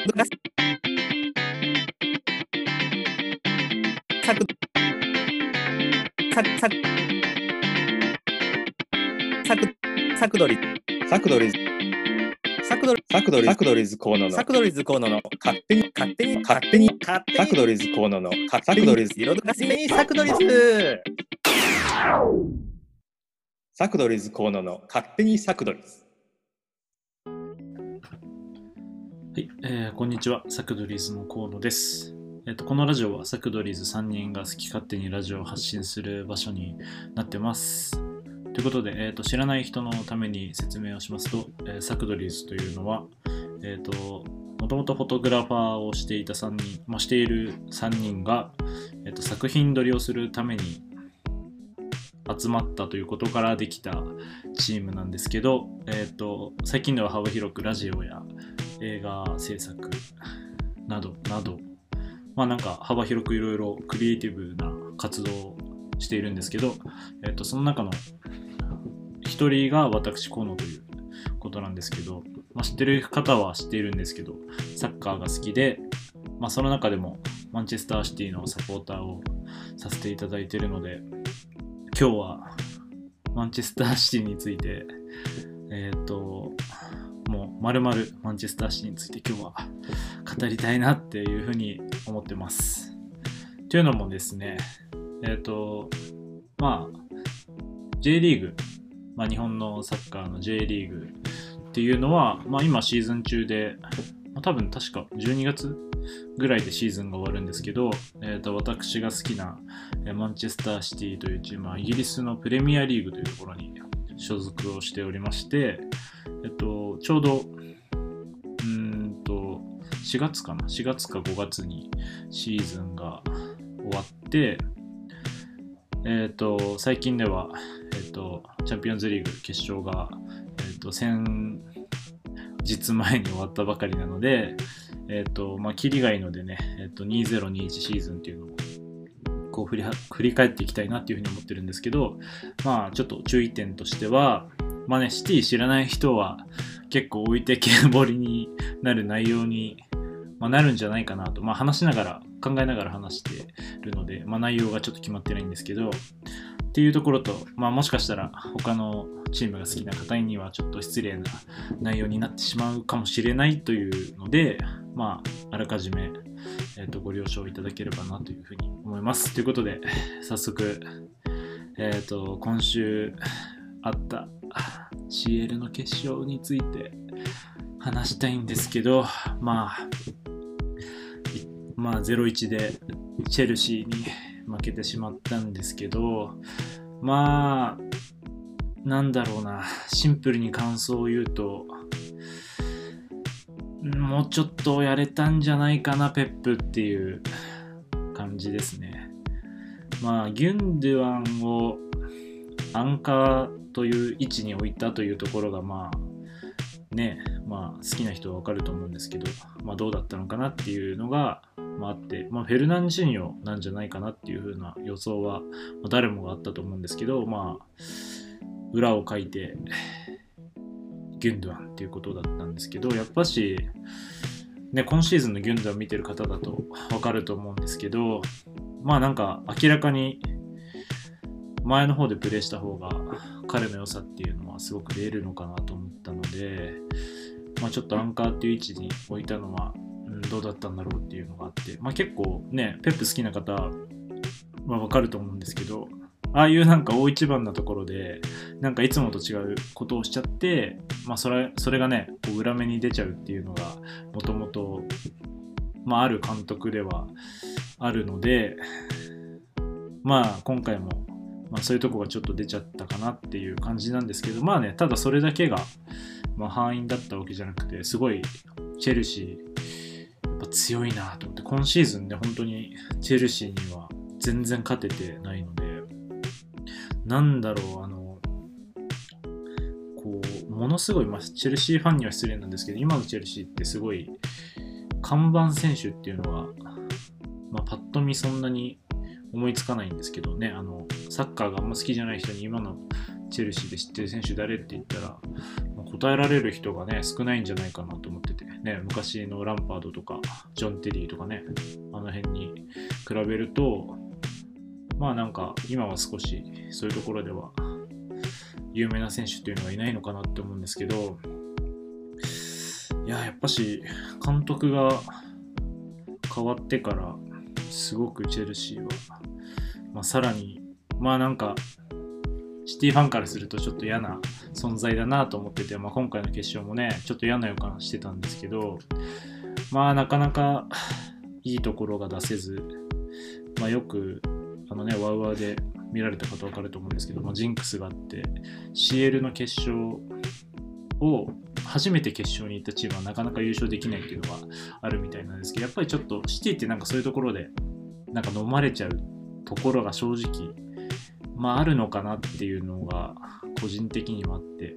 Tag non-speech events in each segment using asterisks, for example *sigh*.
サクサクサクサクサクドリサクドリ、サクドリサクドリズ、サクドリズ。河野のサクドリズ。河野の勝手に、勝手に勝手に、勝手にサクドリズ。河野のサクドリズ、彩りかすめサクドリズ。サクドリズ。河野の勝手にサクドリズ。はい、えーこんにちは。サクドリーズの河野です。えっとこのラジオはサクドリーズ3人が好き勝手にラジオを発信する場所になってます。ということで、えっと知らない人のために説明をしますと、えーサクドリーズというのは、えっともともとフォトグラファーをしていた3人、まあ、している3人が、えっと作品撮りをするために集まったということからできたチームなんですけど、えっと最近では幅広くラジオや映画制作などなど。まあなんか幅広くいろいろクリエイティブな活動をしているんですけど、えっとその中の一人が私河野ということなんですけど、まあ、知ってる方は知っているんですけどサッカーが好きで、まあ、その中でもマンチェスターシティのサポーターをさせていただいているので今日はマンチェスターシティについてえっ、とまるまるマンチェスターシティについて今日は語りたいなっていうふうに思ってます。というのもですね、えっ、と、まあ、J リーグ、まあ、日本のサッカーの J リーグっていうのは、まあ、今シーズン中で、まあ、多分確か12月ぐらいでシーズンが終わるんですけど、えー、と私が好きなマンチェスターシティというチームはイギリスのプレミアリーグというところに所属をしておりまして、えっと、ちょうど、うんと、4月かな ?4 月か5月にシーズンが終わって、えっと、最近では、えっと、チャンピオンズリーグ決勝が、えっと、先日前に終わったばかりなので、えっと、まあ、キリがいいのでね、えっと、2021シーズンっていうのを、こう振り振り返っていきたいなっていうふうに思ってるんですけど、まあ、ちょっと注意点としては、まあね、シティ知らない人は結構置いてけぼりになる内容に、まあ、なるんじゃないかなと、まあ、話しながら考えながら話してるので、まあ、内容がちょっと決まってないんですけどっていうところと、まあ、もしかしたら他のチームが好きな方にはちょっと失礼な内容になってしまうかもしれないというので、まあ、あらかじめ、えー、とご了承いただければなというふうに思います。ということで早速、えー、と今週あった CL の決勝について話したいんですけど、まあ、まあ、0-1でチェルシーに負けてしまったんですけど、まあ、なんだろうな、シンプルに感想を言うと、もうちょっとやれたんじゃないかな、ペップっていう感じですね。まあ、ギュンドゥアンをアンカーという位置に置いたというところが、まあ、ね、まあ、好きな人はわかると思うんですけど、まあ、どうだったのかなっていうのが、まあ、あって、まあ、フェルナンジーニョなんじゃないかなっていう風な予想は、まあ誰もがあったと思うんですけど、まあ、裏を書いて、ギュンドゥアンっていうことだったんですけど、やっぱし、ね、今シーズンのギュンドゥアン見てる方だとわかると思うんですけど、まあなんか明らかに前の方でプレーした方が彼の良さっていうのはすごく出るのかなと思ったので、まあ、ちょっとアンカーっていう位置に置いたのは、うん、どうだったんだろうっていうのがあって、まあ、結構ねペップ好きな方は分かると思うんですけどああいうなんか大一番なところでなんかいつもと違うことをしちゃって、まあ、それそれがねこう裏目に出ちゃうっていうのがもともとある監督ではあるのでまあ今回もまあ、そういうとこがちょっと出ちゃったかなっていう感じなんですけど、まあね、ただそれだけが、まあ、敗因だったわけじゃなくて、すごいチェルシー、やっぱ強いなと思って、今シーズンね、本当にチェルシーには全然勝ててないので、なんだろう、あの、こう、ものすごい、まあ、チェルシーファンには失礼なんですけど、今のチェルシーってすごい、看板選手っていうのは、まあ、パッと見そんなに思いつかないんですけどね、あの、サッカーがあんま好きじゃない人に今のチェルシーで知ってる選手誰って言ったら、ま、答えられる人がね、少ないんじゃないかなと思ってて、ね、昔のランパードとか、ジョン・テリーとかね、あの辺に比べると、まあなんか、今は少し、そういうところでは、有名な選手っていうのがいないのかなって思うんですけど、いや、やっぱし、監督が変わってから、すごくチェルシーは、まあ、さらに、まあなんか、シティファンからするとちょっと嫌な存在だなと思ってて、まあ、今回の決勝もね、ちょっと嫌な予感してたんですけど、まあなかなかいいところが出せず、まあよく、あのね、ワウワウで見られた方分かると思うんですけど、まあ、ジンクスがあって、CL の決勝を初めて決勝に行ったチームはなかなか優勝できないっていうのがあるみたいなんですけど、やっぱりちょっとシティってなんかそういうところで、なんか飲まれちゃうところが正直、まああるのかなっていうのが個人的にはあって、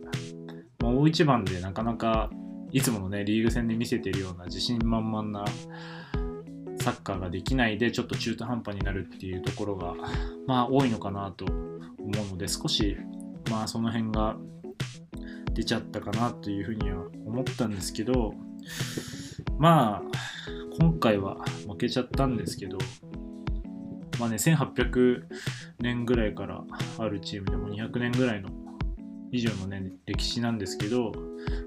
まあ、大一番でなかなかいつものね、リーグ戦で見せてるような自信満々なサッカーができないでちょっと中途半端になるっていうところがまあ多いのかなと思うので少しまあその辺が出ちゃったかなというふうには思ったんですけどまあ今回は負けちゃったんですけどまあね1800年ぐらいからあるチームでも200年ぐらいの以上のね歴史なんですけど、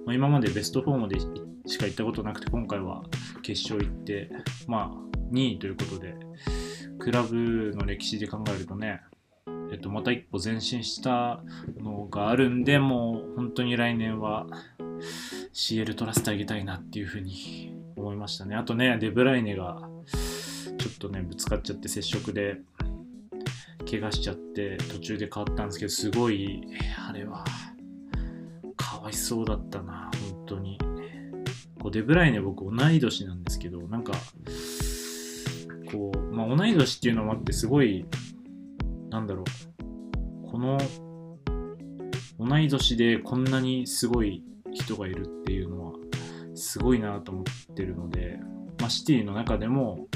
まあ、今までベスト4までしか行ったことなくて今回は決勝行ってまあ2位ということでクラブの歴史で考えるとねえっと、また一歩前進したのがあるんで、もう本当に来年は CL 取らせてあげたいなっていうふうに思いましたね。あとね、デブライネがちょっとね、ぶつかっちゃって接触で怪我しちゃって途中で変わったんですけど、すごい、あれはかわいそうだったな、本当に。こうデブライネ僕同い年なんですけど、なんか、こう、まあ同い年っていうのもあってすごいなんだろう、この同い年でこんなにすごい人がいるっていうのはすごいなと思ってるので、まあ、シティの中でも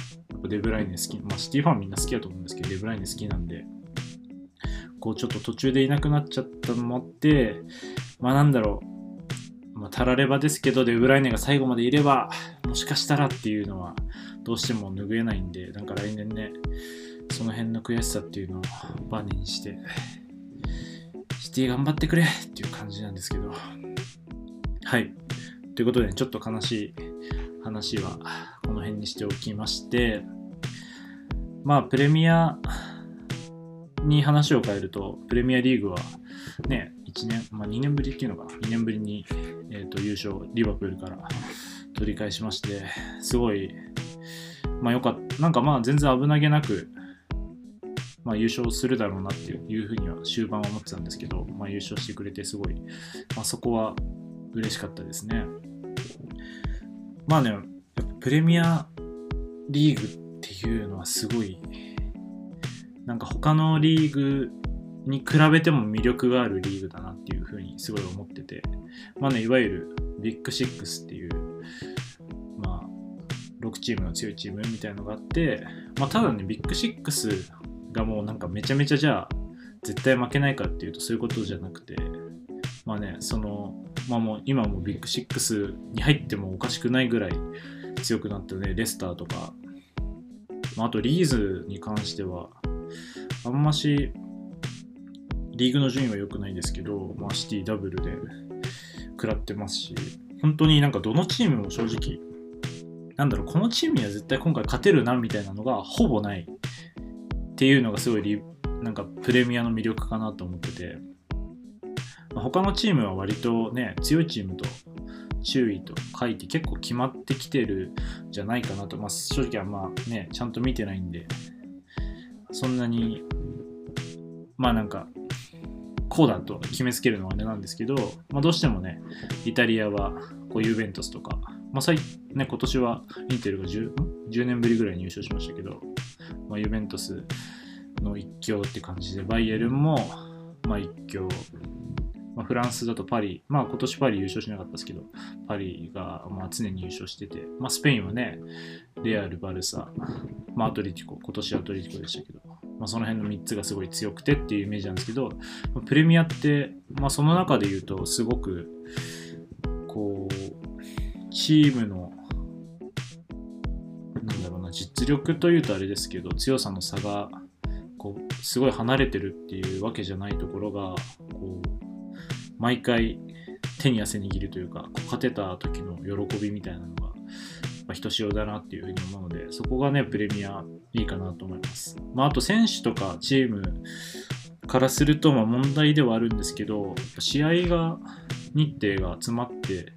デブライネ好き、まあ、シティファンみんな好きだと思うんですけど、デブライネ好きなんで、こうちょっと途中でいなくなっちゃったのもあって、まあなんだろう、まあ、たらればですけど、デブライネが最後までいれば、もしかしたらっていうのはどうしても拭えないんで、なんか来年ね、その辺の悔しさっていうのをバネにして、シティ頑張ってくれっていう感じなんですけど。はい。ということで、ちょっと悲しい話はこの辺にしておきまして、まあ、プレミアに話を変えると、プレミアリーグはね、1年、まあ2年ぶりっていうのかな、2年ぶりに、えー、と優勝、リバプールから取り返しまして、すごい、まあよかった、なんかまあ全然危なげなく、まあ、優勝するだろうなっていうふうには終盤は思ってたんですけど、まあ、優勝してくれてすごい、まあ、そこは嬉しかったですね。まあね、やっぱプレミアリーグっていうのはすごい、なんか他のリーグに比べても魅力があるリーグだなっていうふうにすごい思ってて、まあね、いわゆるビッグシックスっていう、まあ、6チームの強いチームみたいなのがあって、まあ、ただね、ビッグシックスがもうなんかめちゃめちゃじゃあ絶対負けないかっていうとそういうことじゃなくてまあねそのまあもう今もビッグシックスに入ってもおかしくないぐらい強くなったねレスターとか、まあ、あとリーズに関してはあんましリーグの順位は良くないですけど、まあ、シティダブルで食らってますし本当になんかどのチームも正直なんだろうこのチームには絶対今回勝てるなみたいなのがほぼないっていうのがすごいなんかプレミアの魅力かなと思ってて、ま、他のチームは割とね強いチームと注意と書いて結構決まってきてるんじゃないかなと、まあ、正直はまねちゃんと見てないんで。そんなにまあなんかこうだと決めつけるのはあれなんですけど、まあ、どうしてもねイタリアはこうユーベントスとか、まあ最ね、今年はインテルが 10, 10年ぶりぐらいに優勝しましたけどまあ、ユベントスの一強って感じで、バイエルンも、まあ、一強、まあ、フランスだとパリ、まあ今年パリ優勝しなかったですけど、パリがまあ常に優勝してて、まあスペインはね、レアル、バルサ、まあアトリティコ、今年アトリティコでしたけど、まあその辺の3つがすごい強くてっていうイメージなんですけど、プレミアって、まあその中で言うとすごく、こう、チームの、実力というとあれですけど、強さの差が、こう、すごい離れてるっていうわけじゃないところが、こう、毎回手に汗握るというか、こう勝てた時の喜びみたいなのが、ま、ひとしおだなっていうふうに思うので、そこがね、プレミアいいかなと思います。まあ、あと選手とかチームからすると、ま問題ではあるんですけど、試合が、日程が詰まって、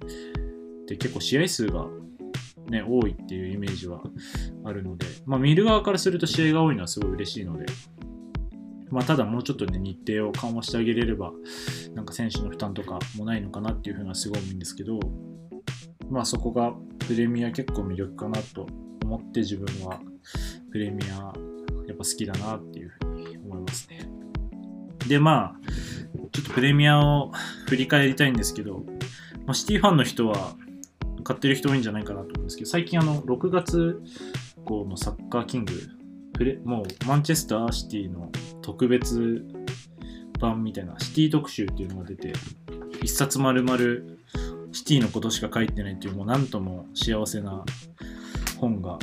で結構試合数がね、多いっていうイメージはあるので、まあ見る側からすると試合が多いのはすごい嬉しいので、まあただもうちょっとね、日程を緩和してあげれれば、なんか選手の負担とかもないのかなっていうふうなすごい思うんですけど、まあそこがプレミア結構魅力かなと思って自分はプレミアやっぱ好きだなっていうふうに思いますね。でまあ、ちょっとプレミアを振り返りたいんですけど、まあ、シティファンの人は買ってる人多いんじゃないかなと思うんですけど、最近あの6月号のサッカーキング、プレもうマンチェスターシティの特別版みたいなシティ特集っていうのが出て、一冊丸々シティのことしか書いてないっていうもうなんとも幸せな本が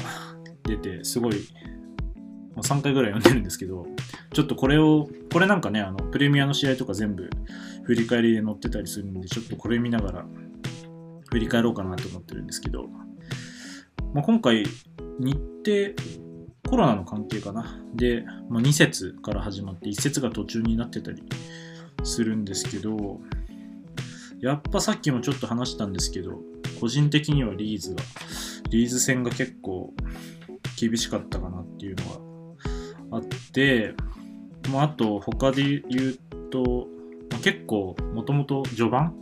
出て、すごい、もう3回ぐらい読んでるんですけど、ちょっとこれを、これなんかね、あの、プレミアの試合とか全部振り返りで載ってたりするんで、ちょっとこれ見ながら振り返ろうかなと思ってるんですけど、まあ、今回、日程、コロナの関係かな。で、まあ、2節から始まって、1節が途中になってたりするんですけど、やっぱさっきもちょっと話したんですけど、個人的にはリーズが、リーズ戦が結構厳しかったかなっていうのがあって、まあ、あと他で言うと、まあ、結構もともと序盤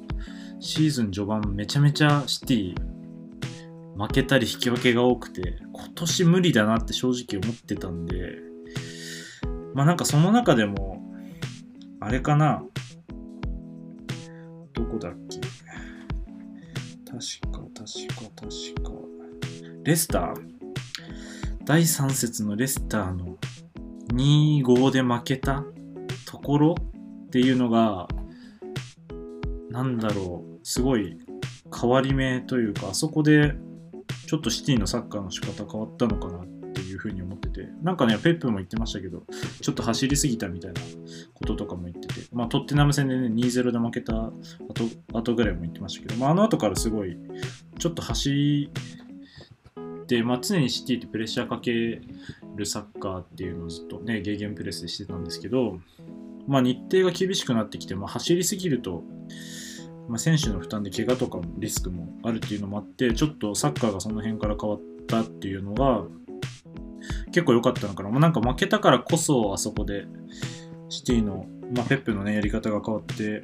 シーズン序盤めちゃめちゃシティ負けたり引き分けが多くて今年無理だなって正直思ってたんでまあなんかその中でもあれかな。どこだっけ。確か確か確か。レスター。第3節のレスターの2-5で負けたところっていうのが、なんだろう、すごい変わり目というか、あそこでちょっとシティのサッカーの仕方変わったのかなっていうふうに思ってて、なんかね、ペップも言ってましたけど、ちょっと走りすぎたみたいなこととかも言ってて、まあ、トッテナム戦でね、2-0で負けた後後ぐらいも言ってましたけど、まあ、あの後からすごい、ちょっと走って、まあ、常にシティってプレッシャーかけるサッカーっていうのをずっとね、ゲーゲンプレスでしてたんですけど、まあ、日程が厳しくなってきて、まあ、走りすぎると、まあ、選手の負担で怪我とかもリスクもあるっていうのもあって、ちょっとサッカーがその辺から変わったっていうのが、結構良かったのかな。まあ、なんか負けたからこそ、あそこで、シティの、まあ、ペップのね、やり方が変わって、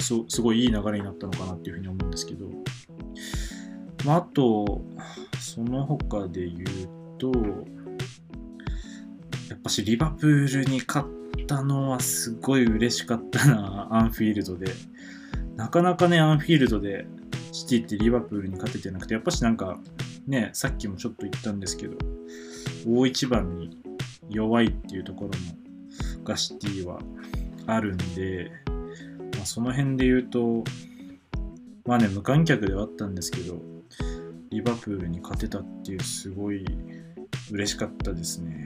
すすごいいい流れになったのかなっていうふうに思うんですけど、まあ、あと、その他で言うと、やっぱしリバプールに勝ったのはすごい嬉しかったな、アンフィールドで。なかなかね、アンフィールドでシティってリバプールに勝ててなくて、やっぱしなんか、ね、さっきもちょっと言ったんですけど、大一番に弱いっていうところも、がシティはあるんで、まあ、その辺で言うと、まあね、無観客ではあったんですけど、リバプールに勝てたっていうすごい嬉しかったですね。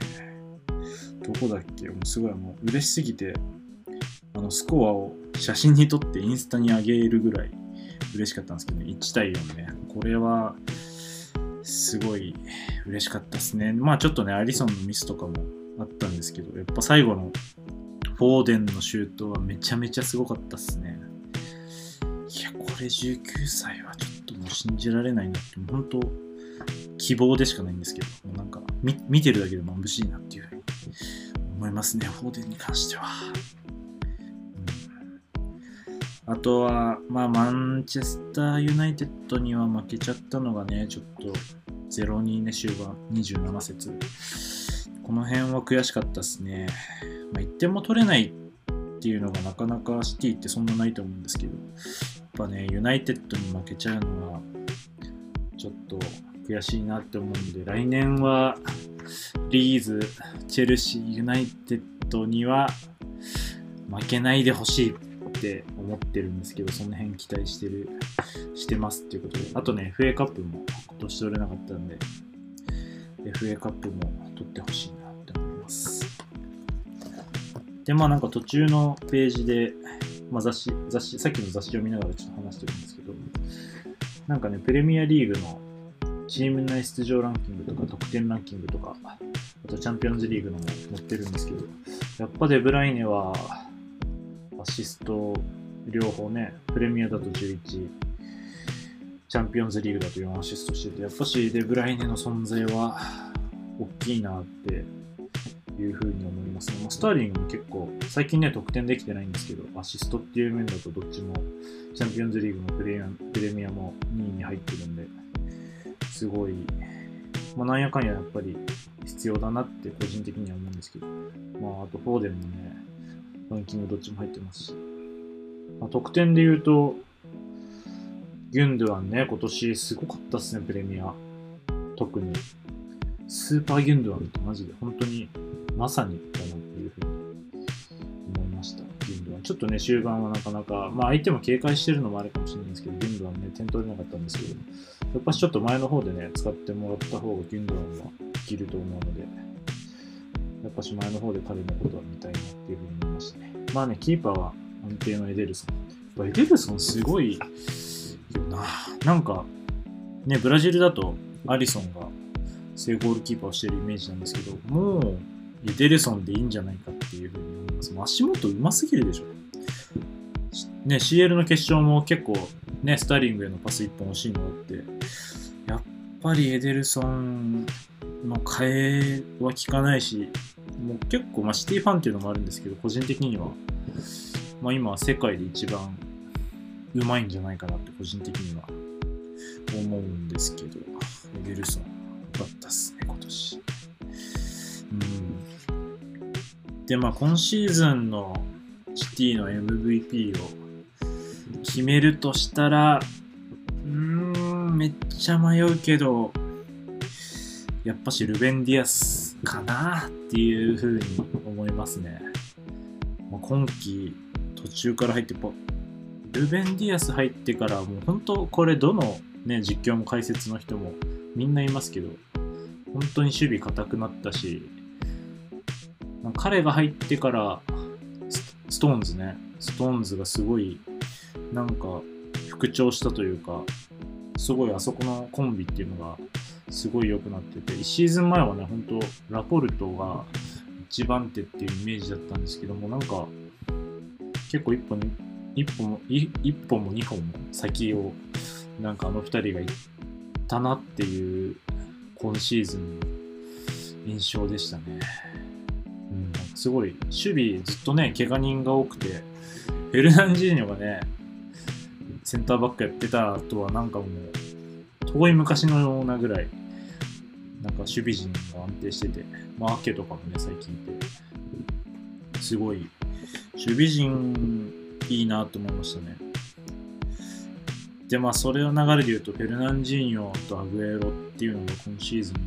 どこだっけ？もうすごいもう嬉しすぎて、あのスコアを写真に撮ってインスタに上げるぐらい嬉しかったんですけどね、1対4ね。これはすごい嬉しかったですね。まあちょっとね、アリソンのミスとかもあったんですけど、やっぱ最後のフォーデンのシュートはめちゃめちゃすごかったですね。いや、これ19歳はちょっともう信じられないなって、本当希望でしかないんですけど、もうなんか見見てるだけで眩しいなっていうふうに思いますね、フォーデンに関しては。あとは、まあ、マンチェスターユナイテッドには負けちゃったのがね、ちょっと0-2ね、終盤27節。この辺は悔しかったですね。まあ、1点も取れないっていうのがなかなかシティってそんなないと思うんですけど、やっぱね、ユナイテッドに負けちゃうのは、ちょっと悔しいなって思うんで、来年はリーズ、チェルシー、ユナイテッドには負けないでほしいって思ってるんですけど、その辺期待してるしてますっていうことで、あとね、FA カップも今年取れなかったんで、FA カップも取ってほしいなって思います。で、まあなんか途中のページで、まあ雑誌、雑誌、さっきの雑誌を見ながらちょっと話してるんですけど、なんかね、プレミアリーグのチーム内出場ランキングとか得点ランキングとか、あとチャンピオンズリーグのも載ってるんですけど、やっぱデブライネはアシスト両方ね、プレミアだと11、チャンピオンズリーグだと4アシストしてて、やっぱしデブライネの存在は大きいなっていうふうに思いますね。まあスターリングも結構、最近ね、得点できてないんですけど、アシストっていう面だとどっちも、チャンピオンズリーグもプレミアプレミアも2位に入ってるんで、すごい、まあ、なんやかんややっぱり必要だなって個人的には思うんですけど、まあ、あとフォーデンもね、ランキングどっちも入ってますし、まあ、得点で言うと、ギュンドゥアンね、今年すごかったっすね、プレミア。特に。スーパーギュンドゥアンってマジで本当にまさにだなっていうふうに思いました。ギュンドゥアン。ちょっとね、終盤はなかなか、まあ相手も警戒してるのもあるかもしれないんですけど、ギュンドゥアンね、点取れなかったんですけど、やっぱちょっと前の方でね、使ってもらった方がギュンドゥアンは生きると思うので、やっぱし前の方で彼のことは見たいなっていうふうに思いましたね。まあね、キーパーは安定のエデルソン。やっぱエデルソンすごいよな。なんか、ね、ブラジルだとアリソンが正ゴールキーパーをしてるイメージなんですけど、もうエデルソンでいいんじゃないかっていうふうに思います。足元うますぎるでしょ。ね、CL の決勝も結構ね、スターリングへのパス1本惜しいのって、やっぱりエデルソンの替えは効かないし、もう結構、まあ、シティファンっていうのもあるんですけど、個人的には、まあ、今、世界で一番うまいんじゃないかなって、個人的には思うんですけど、エデルソン、良かったっすね、今年。うん。で、まあ、今シーズンのシティの MVP を決めるとしたら、うーん、めっちゃ迷うけど、やっぱしルベン・ディアスかなっていうふうに思いますね。まあ、今季途中から入ってルベン・ディアス入ってからもう本当これどのね実況も解説の人もみんないますけど本当に守備硬くなったし彼が入ってからスストーンズねストーンズがすごいなんか復調したというかすごいあそこのコンビっていうのがすごい良くなってて、1シーズン前はね、本当ラポルトが一番手っていうイメージだったんですけども、なんか、結構一歩、一歩も、い一歩も二歩も先を、なんかあの二人が行ったなっていう、今シーズンの印象でしたね。うん、すごい、守備ずっとね、怪我人が多くて、フェルナンジーニョがね、センターバックやってたとはなんかもう、遠い昔のようなぐらい、なんか守備陣が安定してて、まあ、アケとかもね、最近いて、すごい、守備陣いいなと思いましたね。で、まあ、それの流れで言うと、フェルナンジーニョとアグエロっていうのが今シーズンで、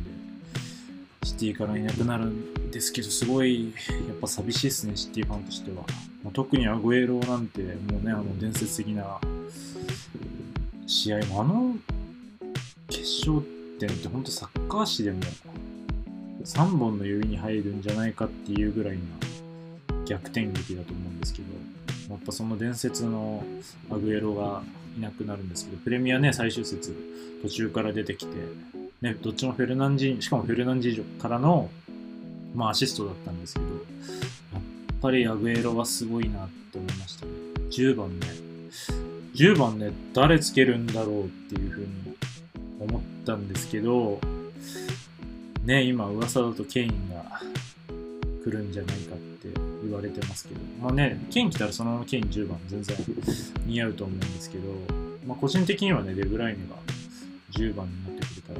シティからいなくなるんですけど、すごい、やっぱ寂しいですね、シティファンとしては。まあ、特にアグエロなんて、もうね、あの伝説的な試合も、あの決勝点って本当サッカー史でも3本の指に入るんじゃないかっていうぐらいな逆転劇だと思うんですけど、やっぱその伝説のアグエロがいなくなるんですけど、プレミアね、最終節途中から出てきて、ね、どっちもフェルナンジー、しかもフェルナンジージョからの、まあ、アシストだったんですけど、やっぱりアグエロはすごいなって思いましたね。10番ね、10番ね、誰つけるんだろうっていうふうに思ってたんですけど、ね、今噂だとケインが来るんじゃないかって言われてますけど、まあね、ケイン来たらそのままケイン10番全然似合うと思うんですけど、まあ個人的にはね、デブライネが10番になってくれたら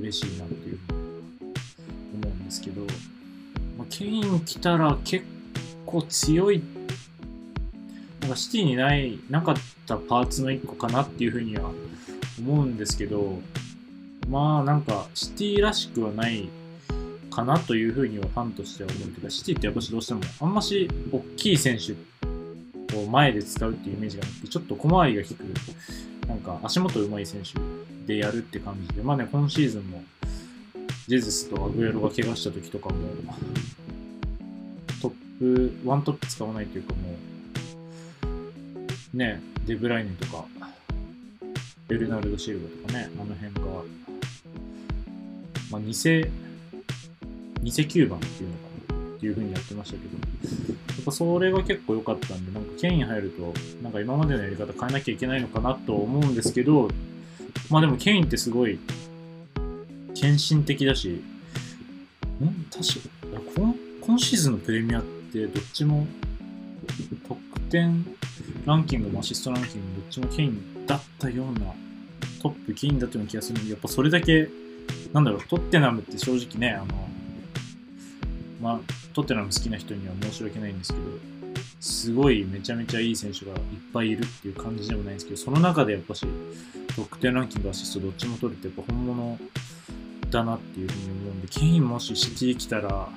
嬉しいなっていうふうに思うんですけど、まあ、ケイン来たら結構強い、なんかシティにない、なかったパーツの1個かなっていうふうには思うんですけど、まあなんかシティらしくはないかなというふうにはファンとしては思うけど、シティってやっぱしどうしてもあんまし大きい選手を前で使うっていうイメージがなくて、ちょっと小回りが利く、なんか足元上手い選手でやるって感じで、まあね、今シーズンも、ジェズスとアグエロが怪我した時とかも、トップ、ワントップ使わないというかもう、ね、デブライネとか、ベルナルド・シルバとかね、あの辺が、まあ、偽、偽9番っていうのかなっていう風にやってましたけど、やっぱそれが結構良かったんで、なんかケイン入ると、なんか今までのやり方変えなきゃいけないのかなと思うんですけど、まあでもケインってすごい、献身的だし、ん確か今、今シーズンのプレミアってどっちも得点ランキングもアシストランキングもどっちもケインだったようなトップケインだったような気がするんで、やっぱそれだけ、なんだろう、トッテナムって正直ね、あの、まあ、トッテナム好きな人には申し訳ないんですけど、すごいめちゃめちゃいい選手がいっぱいいるっていう感じでもないんですけど、その中でやっぱし、得点ランキング、アシストどっちも取るってやっぱ本物だなっていうふうに思うんで、ケインもしシティ来たら、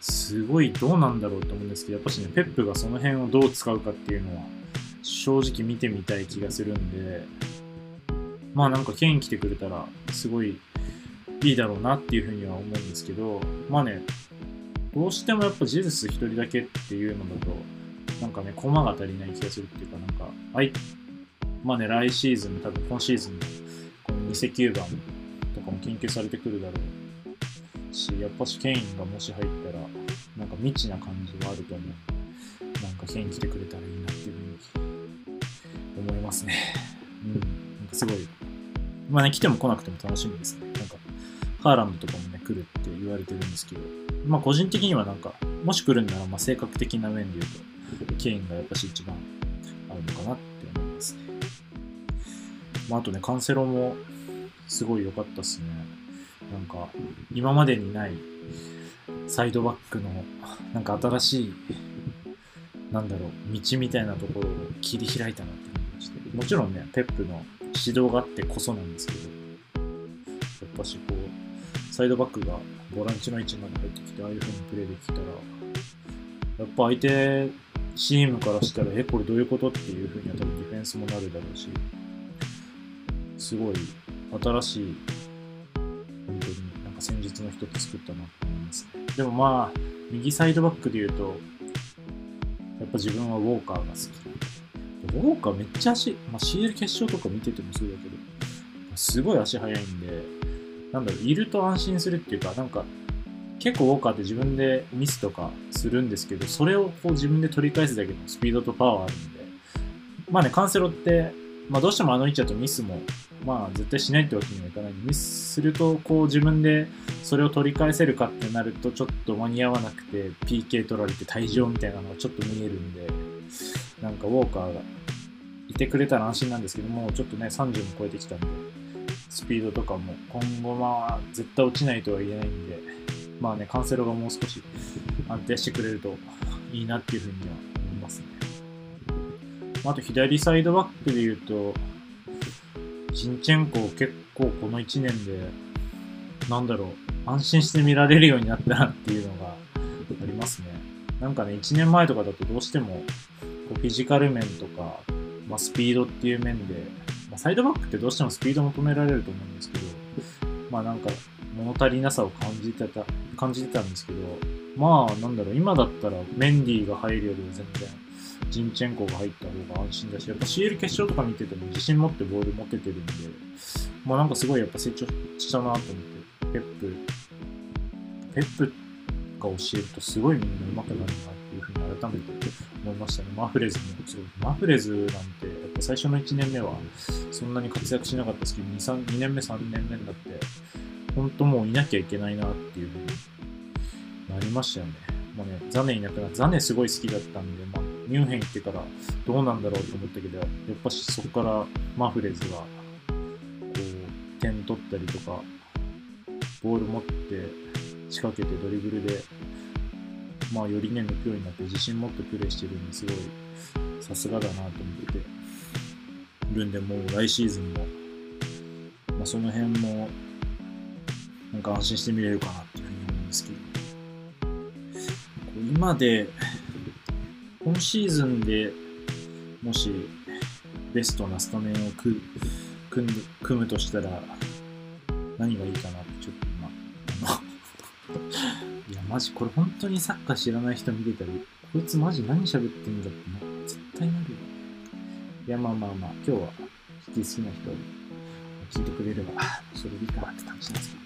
すごいどうなんだろうと思うんですけど、やっぱしね、ペップがその辺をどう使うかっていうのは、正直見てみたい気がするんで、まあなんかケイン来てくれたら、すごいいいだろうなっていうふうには思うんですけど、まあね、どうしてもやっぱジェズス一人だけっていうのだと、なんかね、駒が足りない気がするっていうか、なんか、あい、まあね、来シーズン、多分今シーズン、この偽9番とかも研究されてくるだろうし、やっぱしケインがもし入ったら、なんか未知な感じはあると思う。なんかケイン来てくれたらいいなっていうふうに思いますね。うん。すごい、まあね、来ても来なくても楽しみですね。なんか、ハーランドとかもね、来るって言われてるんですけど、まあ個人的にはなんか、もし来るんなら、まあ性格的な面で言うと、ケインがやっぱし一番あるのかなって思いますね。まああとね、カンセロもすごい良かったっすね。なんか、今までにないサイドバックの、なんか新しい、なんだろう、道みたいなところを切り開いたなって思いまして。もちろんね、ペップの指導があってこそなんですけど、やっぱしこう、サイドバックがボランチの位置まで入ってきて、ああいう風にプレーできたら、やっぱ相手チームからしたら、え、これどういうことっていう風には多分ディフェンスもなるだろうし、すごい新しい、本当になんか戦術の一つ作ったなと思いますね。でもまあ、右サイドバックで言うと、やっぱ自分はウォーカーが好き。ウォーカーめっちゃ足、まあ、CL 決勝とか見ててもそうだけど、すごい足速いんで、なんだろう、いると安心するっていうか、なんか、結構ウォーカーって自分でミスとかするんですけど、それをこう自分で取り返すだけのスピードとパワーあるんで、まあね、カンセロって、まあどうしてもあの位置だとミスも、まあ絶対しないってわけにはいかない、ミスするとこう自分でそれを取り返せるかってなるとちょっと間に合わなくて PK 取られて退場みたいなのがちょっと見えるんで、なんかウォーカーがいてくれたら安心なんですけども、ちょっとね、30も超えてきたんで、スピードとかも今後まあ絶対落ちないとは言えないんで、まあね、カンセロがもう少し安定してくれるといいなっていうふうには思いますね。あと左サイドバックで言うと、ジンチェンコ結構この1年で、なんだろう、安心して見られるようになったなっていうのがありますね。なんかね、1年前とかだとどうしても、フィジカル面とか、まあ、スピードっていう面で、まあ、サイドバックってどうしてもスピード求められると思うんですけど、まあなんか物足りなさを感じてた、感じてたんですけど、まあなんだろう、今だったらメンディーが入るよりも全然、ジンチェンコが入った方が安心だし、やっぱ CL 決勝とか見てても自信持ってボール持ててるんで、まあなんかすごいやっぱ成長したなと思って、ペップ、ペップが教えるとすごいみんな上手くなるな改めて思いましたね。マフレズもそう。マフレズなんて、やっぱ最初の1年目はそんなに活躍しなかったですけど、2, 3 2年目、3年目になって、本当もういなきゃいけないなっていうふうになりましたよね。まあね、ザネいなくなって、ザネすごい好きだったんで、まあ、ミュンヘン行ってからどうなんだろうと思ったけど、やっぱしそこからマフレズが、こう、点取ったりとか、ボール持って仕掛けてドリブルで、まあよりね、抜くようになって自信持ってプレーしてるんですごい、さすがだなと思ってて。るんで、もう来シーズンも、まあその辺も、なんか安心して見れるかなっていうふうに思うんですけど、今で、今シーズンでもしベストなスタメンを組組むとしたら、何がいいかなマジこれ本当にサッカー知らない人見てたら、こいつマジ何喋ってんだってな、絶対なるよ。いや、まあまあまあ、今日はシティ好きな人聞いてくれれば、それでいいかなって感じなんですけ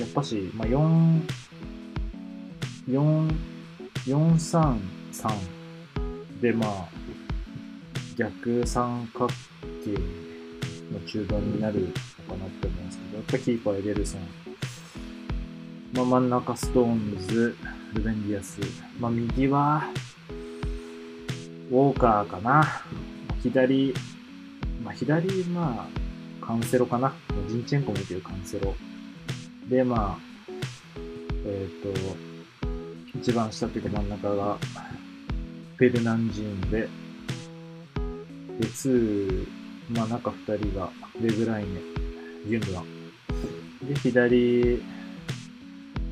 ど。やっぱし、まあ、4、4、4、3、3で、まあ、逆三角形の中盤になるのかなって思うんですけど、やっぱキーパーエデルソン、まあ、真ん中ストーンズ、ルベンディアス、まあ、右は、ウォーカーかな。左、まあ、左、まあ、カンセロかな。ジンチェンコもいてるカンセロ。で、まあ、えっ、と、一番下っていうか真ん中が、フェルナンジーンで、で、2、まあ中二人が、レブライネ、ユンドアン。で、左、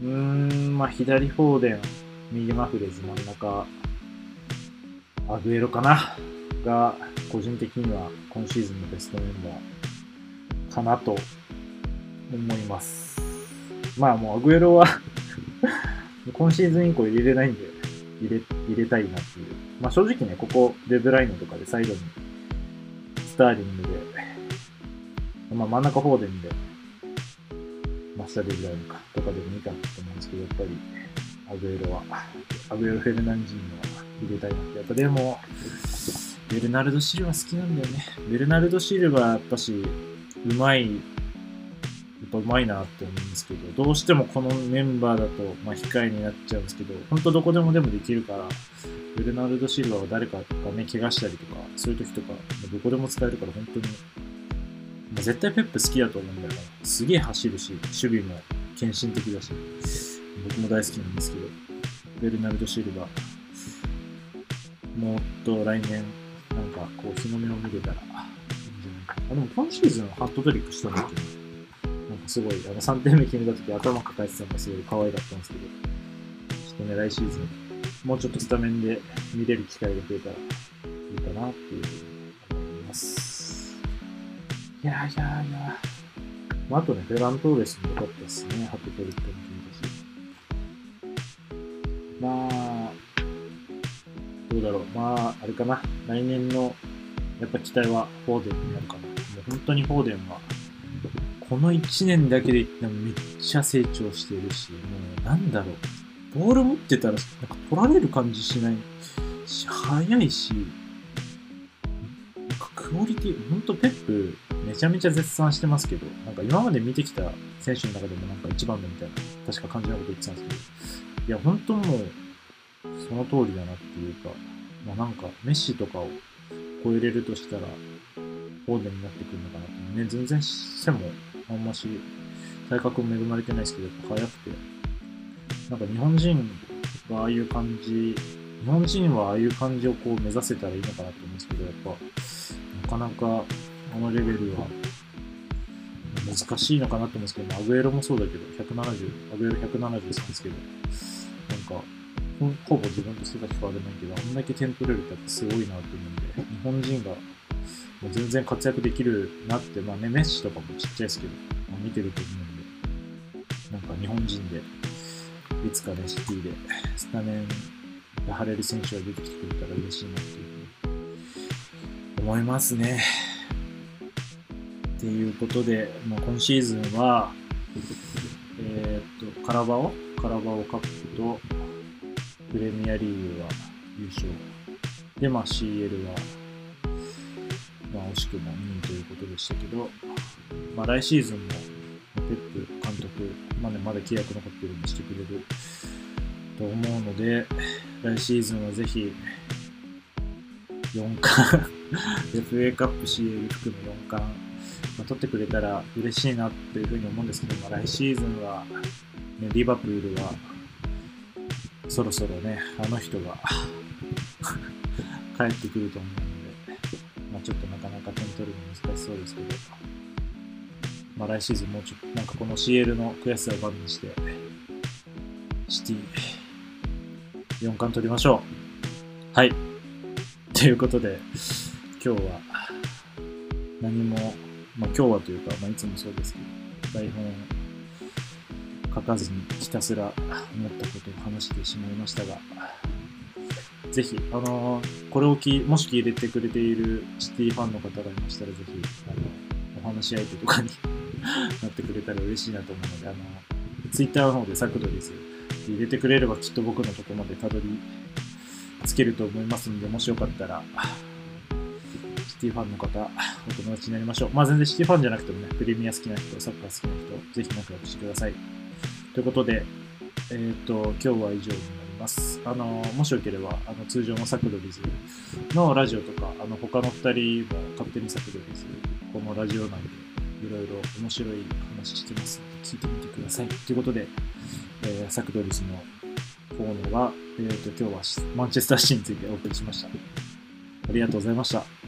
うーん、まあ左フォーデン、右マフレズ、真ん中、アグエロかな？が、個人的には今シーズンのベストメンバーかなと思います。まあもうアグエロは *laughs* 今シーズン以降入れれないんで、入れ、入れたいなっていう。まあ正直ね、ここ、デブラインとかでサイドに、スターリングで、まあ真ん中フォーデンで、まあ下デブラインか、とかでもいいかなと思うんですけど、やっぱり、アグエロは、アグエロ・フェルナンジーニは入れたいなって。やっぱでも、ベルナルド・シルバ好きなんだよね。ベルナルド・シルバやっぱし、うまい、やっぱうまいなって思うんですけど、どうしてもこのメンバーだと、まあ、控えになっちゃうんですけど、本当どこでもでもできるから、ベルナルド・シルバは誰かがね、怪我したりとか、そういう時とか、どこでも使えるから本当に、絶対ペップ好きだと思うんだよね。すげえ走るし、守備も献身的だし、僕も大好きなんですけど、ベルナルド・シルバーもっと来年、なんかこう日の目を見れたらいいんじゃないか。あでも今シーズンハットトリックしたんだけど、なんかすごい、あの3点目決めた時頭抱えてたのがすごい可愛かったんですけど、ちょっとね、来シーズン、もうちょっとスタメンで見れる機会が増えたらいいかなっていう。いやいやいや。まあ、あとね、フェラントーレスも良かったですね。ハットトリックも決めたし。まあ、どうだろう。まあ、あれかな。来年の、やっぱ期待はフォーデンになるかな。もう本当にフォーデンは、この1年だけで言ってもめっちゃ成長してるし、もうなんだろう。ボール持ってたら、なんか取られる感じしないし、速いし、なんかクオリティ、ほんとペップめちゃめちゃ絶賛してますけど、なんか今まで見てきた選手の中でもなんか一番だみたいな、確か感じなこと言ってたんですけど、いや、本当もう、その通りだなっていうか、まあなんか、メッシとかを超えれるとしたら、フォーデンになってくるのかなって。ね、全然背もあんまし、体格も恵まれてないですけど、やっぱ速くて、なんか日本人がああいう感じ、日本人はああいう感じをこう目指せたらいいのかなと思うんですけど、やっぱ、なかなかあのレベルは難しいのかなと思うんですけど、アグエロもそうだけど、170、アグエロ173ですけど、なんか、ほほぼ自分と背が変わらないけど、あんだけ点取れるってやっぱすごいなと思うんで、日本人がもう全然活躍できるなって、まあね、メッシとかもちっちゃいですけど、まあ、見てると思うんで、なんか日本人で、いつかね、シティでスタメンが張れる選手が出てきてくれたら嬉しいなっていうふうに思いますね。っていうことで、まあ、今シーズンは、えーっと、カラバオ？カラバオカップと、プレミアリーグは優勝。で、まあ CL は、まあ惜しくも2位ということでしたけど、まあ来シーズンも、ペップ監督、まあね、まだ契約残ってるんでしてくれると思うので、来シーズンはぜひ、4冠。*laughs* FA カップ CL 含む4冠、ま、取ってくれたら嬉しいなっていうふうに思うんですけど、ま、来シーズンは、ね、リバプールはそろそろね、あの人が *laughs* 帰ってくると思うので、まあ、ちょっとなかなか点取るの難しそうですけど、まあ、来シーズンもうちょっと、なんかこの CL の悔しさをバネにして、シティ、4冠取りましょう。はい。ということで、今日は何も、まあ今日はというか、まあいつもそうですけど、台本を書かずにひたすら思ったことを話してしまいましたが、ぜひ、あのこれをき、もし聞いてくれているシティファンの方がいましたら、ぜひ、あの、お話し相手とかになってくれたら嬉しいなと思うので、あの、ツイッターの方でサクドリズ入れてくれればきっと僕のとこまでたどり着けると思いますので、もしよかったら、ティファンの方、お友達になりましょう。まあ全然シティファンじゃなくてもね、プレミア好きな人、サッカー好きな人、ぜひ仲良くしてください。ということで、えっ、と、今日は以上になります。あの、もしよければ、あの、通常のサクドリズのラジオとか、あの、他の二人も勝手にサクドリズ、このラジオ内でいろいろ面白い話してますので、聞いてみてください。ということで、えーサクドリズのコーナーは、えっ、と、今日はマンチェスターシティについてお送りしました。ありがとうございました。